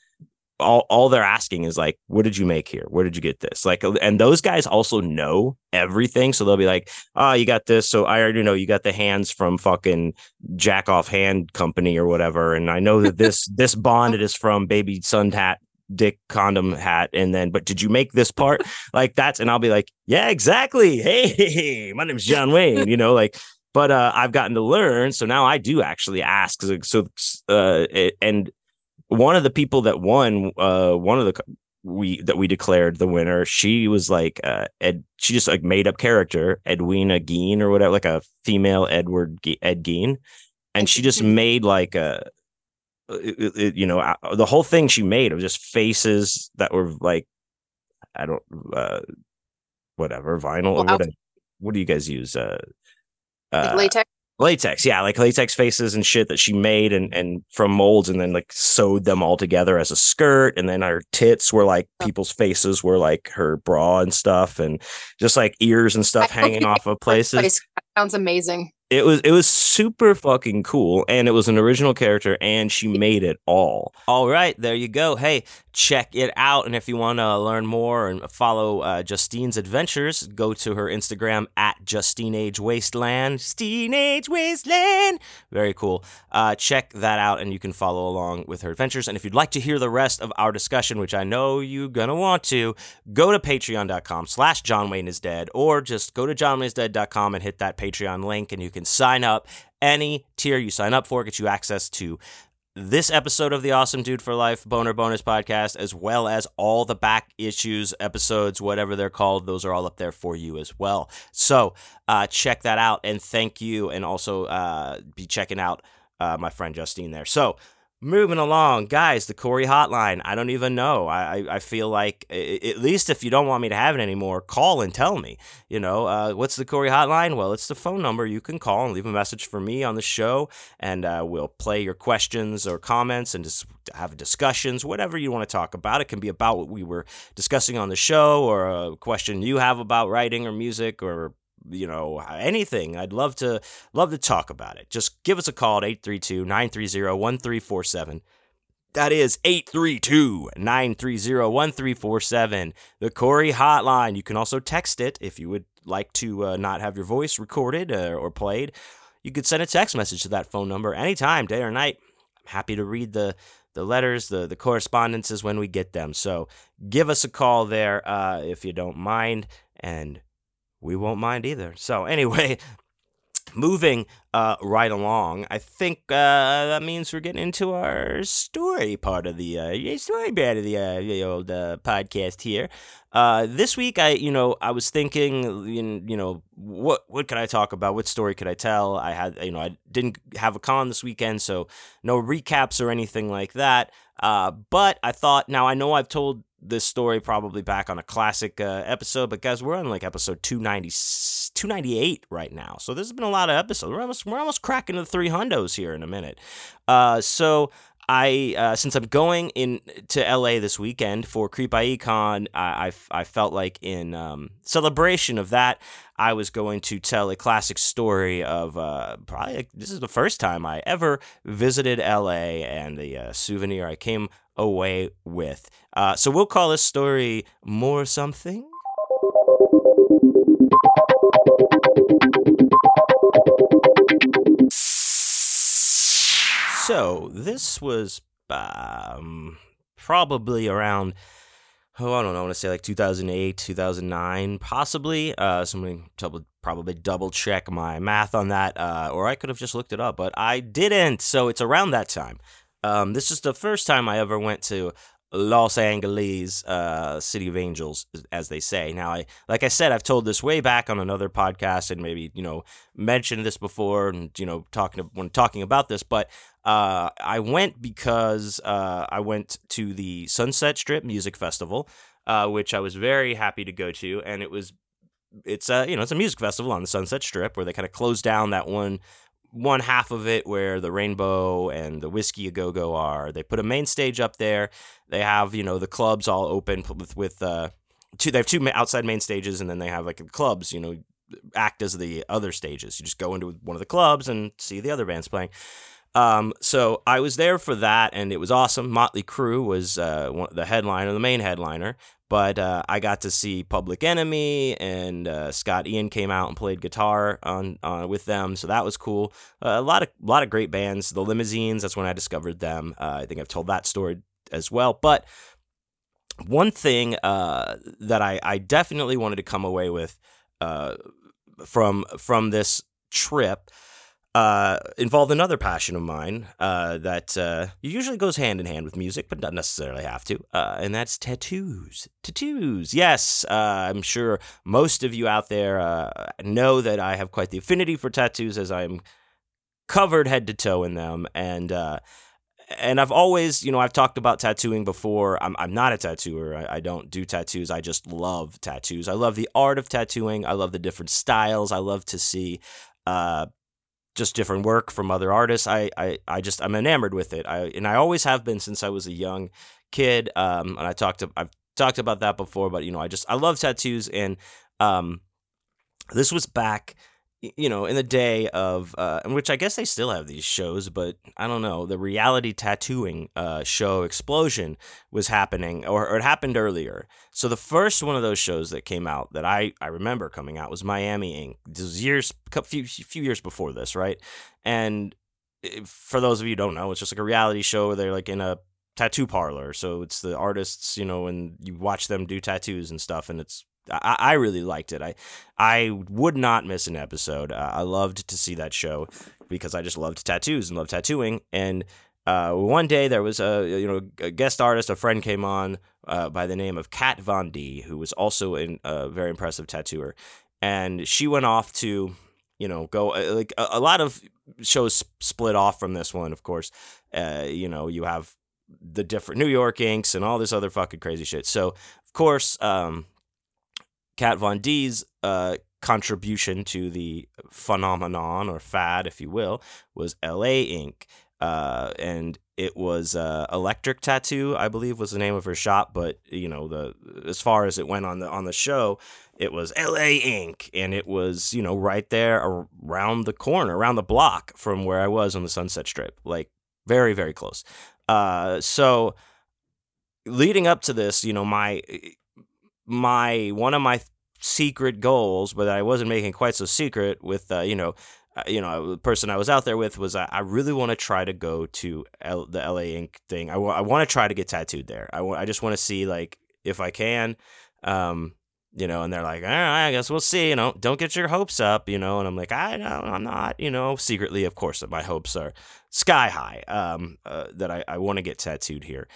all all they're asking is like, what did you make here? Where did you get this? Like, and those guys also know everything, so they'll be like, oh, you got this. So I already know you got the hands from fucking Jack Off Hand Company or whatever, and I know that this this bonded is from Baby Sun Hat dick condom hat and then but did you make this part like that's and i'll be like yeah exactly hey my name's john wayne you know like but uh i've gotten to learn so now i do actually ask so, so uh and one of the people that won, uh, one of the we that we declared the winner, she was like uh, Ed. She just like made up character Edwina Gein or whatever, like a female Edward Ge- Ed Gein, and she just made like a. It, it, you know, the whole thing she made was just faces that were like, I don't, uh, whatever vinyl well, or whatever. What do you guys use? Uh, uh, latex latex yeah like latex faces and shit that she made and and from molds and then like sewed them all together as a skirt and then her tits were like oh. people's faces were like her bra and stuff and just like ears and stuff hanging off of places place. sounds amazing it was it was super fucking cool and it was an original character and she made it all. All right there you go. Hey check it out. And if you want to learn more and follow uh, justine's adventures go to her instagram at justine age wasteland justine age wasteland very cool. Uh, check that out and you can follow along with her adventures. And if you'd like to hear the rest of our discussion which i know you're gonna want to go to patreon.com slash john wayne is dead or just go to johnwaynesdead.com and hit that patreon link and you can sign up. Any tier you sign up for gets you access to this episode of the Awesome Dude for Life Boner Bonus podcast, as well as all the back issues, episodes, whatever they're called. Those are all up there for you as well. So uh, check that out and thank you. And also uh, be checking out uh, my friend Justine there. So Moving along, guys, the Corey hotline. I don't even know. I, I, I feel like, at least if you don't want me to have it anymore, call and tell me. You know, uh, what's the Corey hotline? Well, it's the phone number. You can call and leave a message for me on the show, and uh, we'll play your questions or comments and just have discussions, whatever you want to talk about. It can be about what we were discussing on the show or a question you have about writing or music or you know anything i'd love to love to talk about it. Just give us a call at 832-930-1347 that is 832-930-1347 the corey hotline. You can also text it if you would like to uh, not have your voice recorded uh, or played. You could send a text message to that phone number anytime day or night. I'm happy to read the the letters, the, the correspondences when we get them. So give us a call there uh, if you don't mind. And we won't mind either. So, anyway, moving uh, right along, I think uh, that means we're getting into our story part of the uh, story part of the, uh, the old uh, podcast here. Uh, this week, I you know I was thinking, you know, what what could I talk about? What story could I tell? I had you know I didn't have a con this weekend, so no recaps or anything like that. But I thought now I know I've told this story probably back on a classic uh, episode, but guys, we're on like episode 290, 298 right now. So there's been a lot of episodes. We're almost, we're almost cracking the three hundos here in a minute. Uh, so I, uh, since I'm going in to LA this weekend for Creep IE Con, I, I, I felt like in um, celebration of that, I was going to tell a classic story of uh, probably this is the first time I ever visited LA and the uh, souvenir I came away with. Uh, so we'll call this story More Something. So this was um, probably around oh, I don't know, I want to say like 2008, 2009, possibly. Uh, somebody probably double check my math on that, uh, or I could have just looked it up, but I didn't. So it's around that time. Um, this is the first time I ever went to Los Angeles, uh, City of Angels, as they say. Now, I like I said, I've told this way back on another podcast, and maybe you know mentioned this before, and you know talking when talking about this, but uh, I went because uh, I went to the Sunset Strip Music Festival, uh, which I was very happy to go to, and it was it's a you know it's a music festival on the Sunset Strip where they kind of closed down that one one half of it where the rainbow and the Whisky a Go Go are. They put a main stage up there. They have you know the clubs all open with with uh two. They have two outside main stages, and then they have like the clubs. You know, act as the other stages. You just go into one of the clubs and see the other bands playing. Um, so I was there for that, and it was awesome. Motley Crue was uh, one, the headliner, the main headliner, but uh, I got to see Public Enemy, and uh, Scott Ian came out and played guitar on uh, with them, so that was cool. Uh, a lot of lot of great bands. The Limousines, that's when I discovered them. Uh, I think I've told that story as well, but one thing that I, I definitely wanted to come away with from from this trip uh, involved another passion of mine uh, that uh, usually goes hand in hand with music, but not necessarily have to, uh, and that's tattoos. Tattoos, yes. Uh, I'm sure most of you out there uh, know that I have quite the affinity for tattoos, as I'm covered head to toe in them, and and I've always, you know, I've talked about tattooing before. I'm, I'm not a tattooer. I, I, don't do tattoos. I just love tattoos. I love the art of tattooing. I love the different styles. I love to see uh, just different work from other artists. I, I, I just I'm enamored with it. I and I always have been since I was a young kid. Um, and I talked to, I've talked about that before, but you know, I just I love tattoos, and um, this was back you know, in the day of, uh, which I guess they still have these shows, but I don't know, the reality tattooing uh, show explosion was happening, or, or, it happened earlier. So the first one of those shows that came out that I, I remember coming out was Miami Ink. This was years, a few, few years before this, right? And for those of you don't know, it's just like a reality show where they're like in a tattoo parlor. So it's the artists, you know, and you watch them do tattoos and stuff, and it's I, I really liked it. I I would not miss an episode. Uh, I loved to see that show because I just loved tattoos and loved tattooing. And uh, one day there was a you know a guest artist, a friend came on uh, by the name of Kat Von D, who was also a very impressive tattooer, and she went off to you know go uh, like a, a lot of shows split off from this one. Of course, uh, you know you have the different New York Inks and all this other fucking crazy shit. So of course, um, Kat Von D's uh, contribution to the phenomenon or fad, if you will, was L.A. Ink. Uh, and it was uh, Electric Tattoo, I believe, was the name of her shop. But you know, the as far as it went on the on the show, it was L.A. Ink, and it was you know right there around the corner, around the block from where I was on the Sunset Strip, like very very close. Uh, so leading up to this, you know, my my one of my secret goals, but I wasn't making quite so secret with uh, you know. Uh, you know, the person I was out there with was I, I really want to try to go to L- the LA Ink thing. I, w- I want to try to get tattooed there. I, w- I just want to see like if I can. Um, you know, and they're like, all right, I guess we'll see, you know, don't get your hopes up, you know, and I'm like, I know, I'm not, you know, secretly, of course, my hopes are sky high, um, uh, that I, I want to get tattooed here.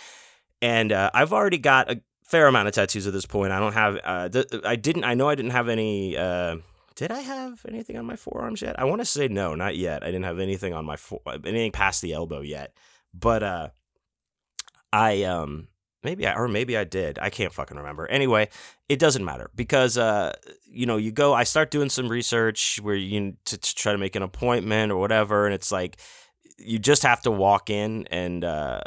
And, uh, I've already got a fair amount of tattoos at this point. I don't have, uh, th- I didn't, I know I didn't have any, uh, did I have anything on my forearms yet? I want to say no, not yet. I didn't have anything on my, fo- anything past the elbow yet, but, uh, I, um, maybe I, or maybe I did. I can't fucking remember. Anyway, it doesn't matter because uh, you know, you go. I start doing some research where you to, to try to make an appointment or whatever, and it's like you just have to walk in and uh,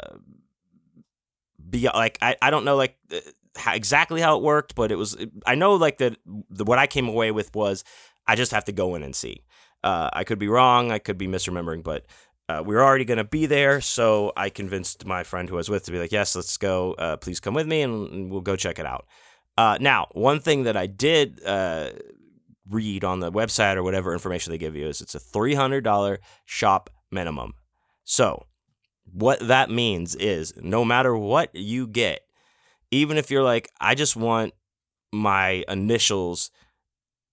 be like I, I don't know like uh, how, exactly how it worked, but it was I know like that the, what I came away with was I just have to go in and see. Uh, I could be wrong. I could be misremembering, but uh, we were already going to be there, so I convinced my friend who I was with to be like, "Yes, let's go. Uh, please come with me, and, and, we'll go check it out." Uh, now, one thing that I did uh, read on the website or whatever information they give you is it's a three hundred dollar shop minimum. So, what that means is, no matter what you get, even if you're like, I just want my initials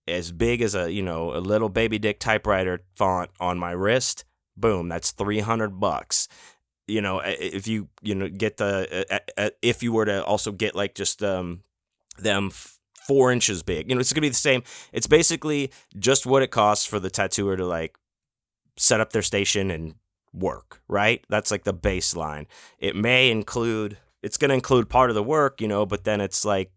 as big as a you know a little baby dick typewriter font on my wrist boom that's 300 bucks. You know if you you know get the if you were to also get like just um them four inches big you know it's gonna be the same. It's basically just what it costs for the tattooer to like set up their station and work right that's like the baseline it may include it's gonna include part of the work you know but then it's like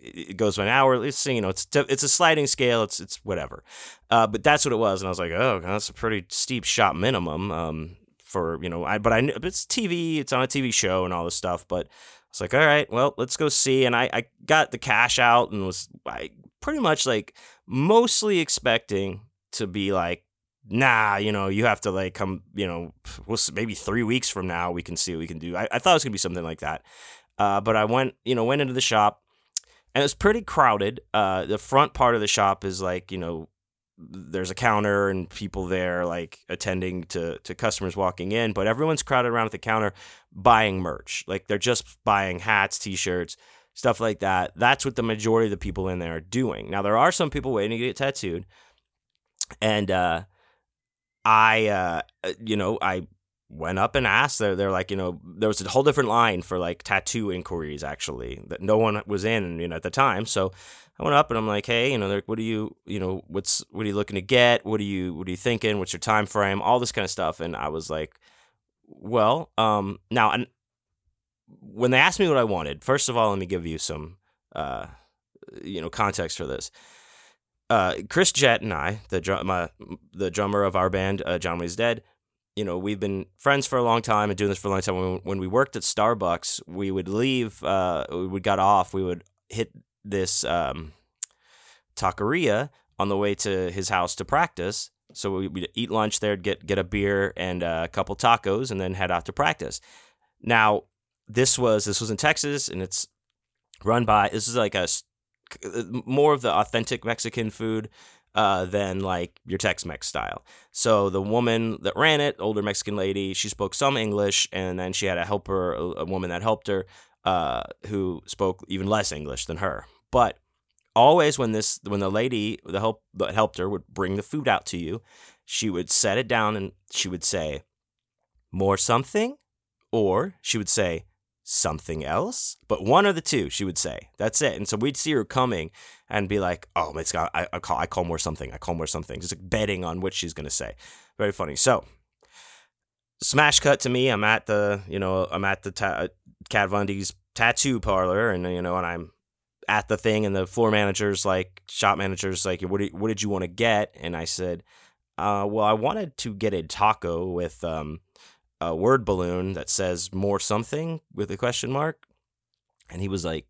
it goes by an hour. It's you know, it's it's a sliding scale. It's it's whatever. Uh, but that's what it was, and I was like, oh, that's a pretty steep shot minimum. Um, for you know, I but I it's TV. It's on a TV show and all this stuff. But I was like, all right, well, let's go see. And I I got the cash out and was I pretty much like mostly expecting to be like nah, you know, you have to like come, you know, we'll, maybe three weeks from now we can see what we can do. I, I thought it was gonna be something like that. Uh, but I went, you know, went into the shop, and it's pretty crowded. Uh, the front part of the shop is like you know, there's a counter and people there like attending to to customers walking in, but everyone's crowded around at the counter buying merch. Like they're just buying hats, t-shirts, stuff like that. That's what the majority of the people in there are doing. Now there are some people waiting to get tattooed, and uh, I, uh, you know, I went up and asked. They're, they're like, you know, there was a whole different line for like tattoo inquiries actually that no one was in, you know, at the time. So I went up and I'm like, hey, you know, what do you, you know, what's what are you looking to get? What are you, what are you thinking? What's your time frame? All this kind of stuff. And I was like, well, um, now and when they asked me what I wanted, first of all, let me give you some, uh, you know, context for this. Uh, Chris Jett and I, the drum, uh, the drummer of our band, uh, John Wayne's Dead, you know, we've been friends for a long time and doing this for a long time. When, when we worked at Starbucks, we would leave, uh, we got off, we would hit this um, taqueria on the way to his house to practice. So we, would eat lunch there, get get a beer and a couple tacos, and then head out to practice. Now, this was this was in Texas, and it's run by this is like a more of the authentic Mexican food uh, than like your Tex-Mex style. So the woman that ran it, older Mexican lady, she spoke some English, and then she had a helper, a, a woman that helped her, uh, who spoke even less English than her. But always when this, when the lady, the help that helped her, would bring the food out to you, she would set it down and she would say, "More something," or she would say, something else, but one of the two, she would say. That's it. And so we'd see her coming and be like, oh, it's got, I, I call, I call more something. I call more something. Just like betting on what she's going to say. Very funny. So, smash cut to me. I'm at the, you know, I'm at the ta- Kat Von D's tattoo parlor and, you know, and I'm at the thing and the floor manager's like, shop manager's like, what did, what did you want to get? And I said, uh, well, I wanted to get a taco with, um, a word balloon that says more something with a question mark. And he was like,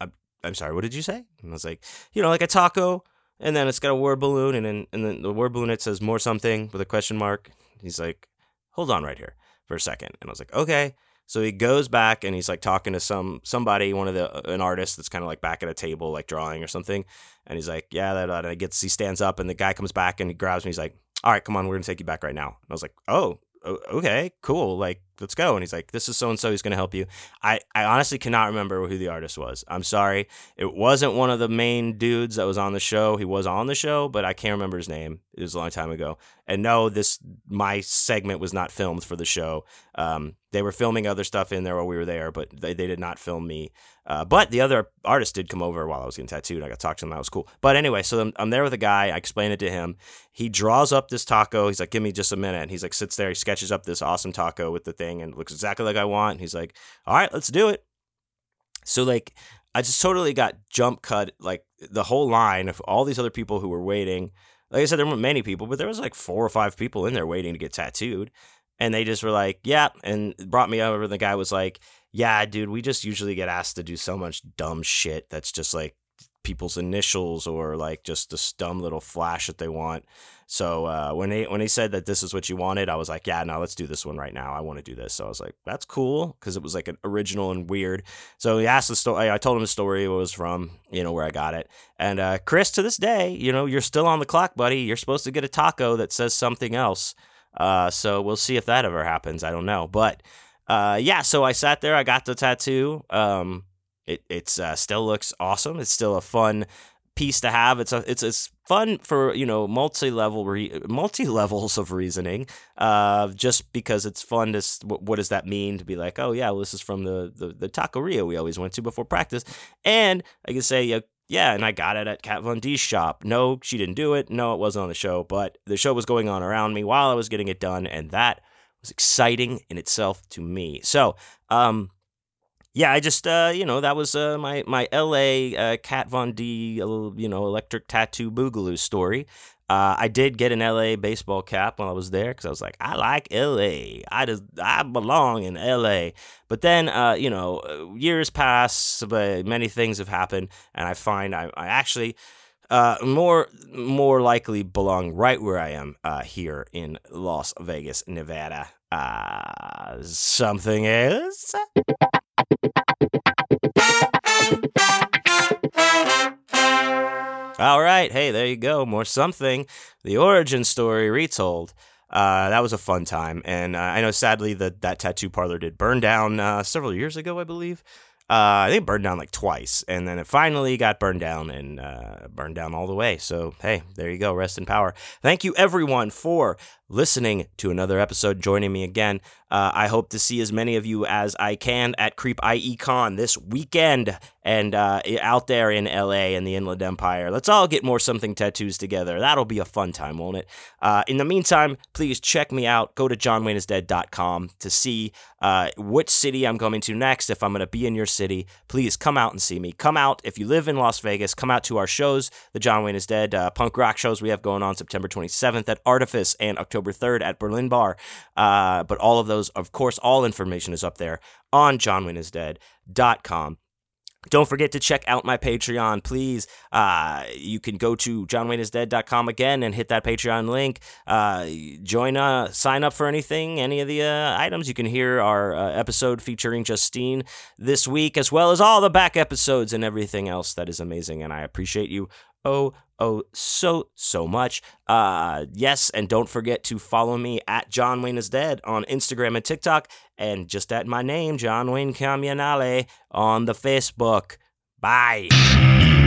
I'm, I'm sorry, what did you say? And I was like, you know, like a taco, and then it's got a word balloon, and then and then the word balloon it says more something with a question mark. He's like, hold on right here for a second. And I was like, okay. So he goes back and he's like talking to some somebody, one of the uh, an artist that's kind of like back at a table, like drawing or something. And he's like, yeah, that. And he gets he stands up, and the guy comes back and he grabs me. He's like, all right, come on, we're gonna take you back right now. And I was like, oh, okay, cool. Like, let's go. And he's like, this is so and so. He's going to help you. I, I honestly cannot remember who the artist was. I'm sorry. It wasn't one of the main dudes that was on the show. He was on the show, but I can't remember his name. It was a long time ago. And no, this, my segment was not filmed for the show. Um, they were filming other stuff in there while we were there, but they, they did not film me. Uh, but the other artist did come over while I was getting tattooed. I got to talk to him. That was cool. But anyway, so I'm, I'm there with a guy. I explain it to him. He draws up this taco. He's like, give me just a minute. And he's like, sits there. He sketches up this awesome taco with the thing and looks exactly like I want. And he's like, all right, let's do it. So, like, I just totally got jump cut, like, the whole line of all these other people who were waiting. Like I said, there weren't many people, but there was like four or five people in there waiting to get tattooed. And they just were like, yeah, and brought me over. And the guy was like, yeah, dude, we just usually get asked to do so much dumb shit that's just like people's initials or like just this dumb little flash that they want. So uh, when he when he said that this is what you wanted, I was like, yeah, no, let's do this one right now. I want to do this. So I was like, that's cool because it was like an original and weird. So he asked the story. I told him the story it was from, you know, where I got it. And uh, Chris, to this day, you know, you're still on the clock, buddy. You're supposed to get a taco that says something else. Uh, so we'll see if that ever happens. I don't know, but uh, yeah. So I sat there. I got the tattoo. Um, it it's uh, still looks awesome. It's still a fun piece to have. It's a it's it's fun for you know multi level re- multi levels of reasoning. Uh, just because it's fun to what, what does that mean to be like oh yeah well, this is from the the the taqueria we always went to before practice, and I can say uh, yeah, and I got it at Kat Von D's shop. No, she didn't do it. No, it wasn't on the show, but the show was going on around me while I was getting it done, and that was exciting in itself to me. So, um, yeah, I just uh, you know that was uh, my my L.A. Uh, Kat Von D uh, you know electric tattoo boogaloo story. Uh, I did get an LA baseball cap while I was there because I was like, I like LA. I just I belong in LA. But then, uh, you know, uh, years pass, but many things have happened, and I find I, I actually uh, more more likely belong right where I am uh, here in Las Vegas, Nevada. Something else. All right, hey, there you go. More something. The origin story retold. Uh, that was a fun time, and uh, I know sadly that that tattoo parlor did burn down uh, several years ago, I believe. Uh, I think it burned down like twice, and then it finally got burned down and uh, burned down all the way. So hey, there you go. Rest in power. Thank you everyone for listening to another episode, joining me again. Uh, I hope to see as many of you as I can at Creep IECon this weekend and uh, out there in LA and the Inland Empire. Let's all get more something tattoos together. That'll be a fun time, won't it? Uh, in the meantime, please check me out. Go to johnwayneisdead.com to see uh, which city I'm coming to next. If I'm going to be in your city, please come out and see me. Come out if you live in Las Vegas. Come out to our shows, the John Wayne is Dead uh, punk rock shows we have going on September 27th at Artifice and October 3rd at Berlin Bar. Uh, but all of those, of course, all information is up there on johnwayneisdead.com. Don't forget to check out my Patreon, please. Uh, you can go to johnwayneisdead.com again and hit that Patreon link. Uh, join, uh, sign up for anything, any of the uh, items. You can hear our uh, episode featuring Justine this week, as well as all the back episodes and everything else that is amazing. And I appreciate you oh, oh, so, so much. Uh, yes, and don't forget to follow me at John Wayne is Dead on Instagram and TikTok, and just at my name, John Wayne Camionale, on the Facebook. Bye.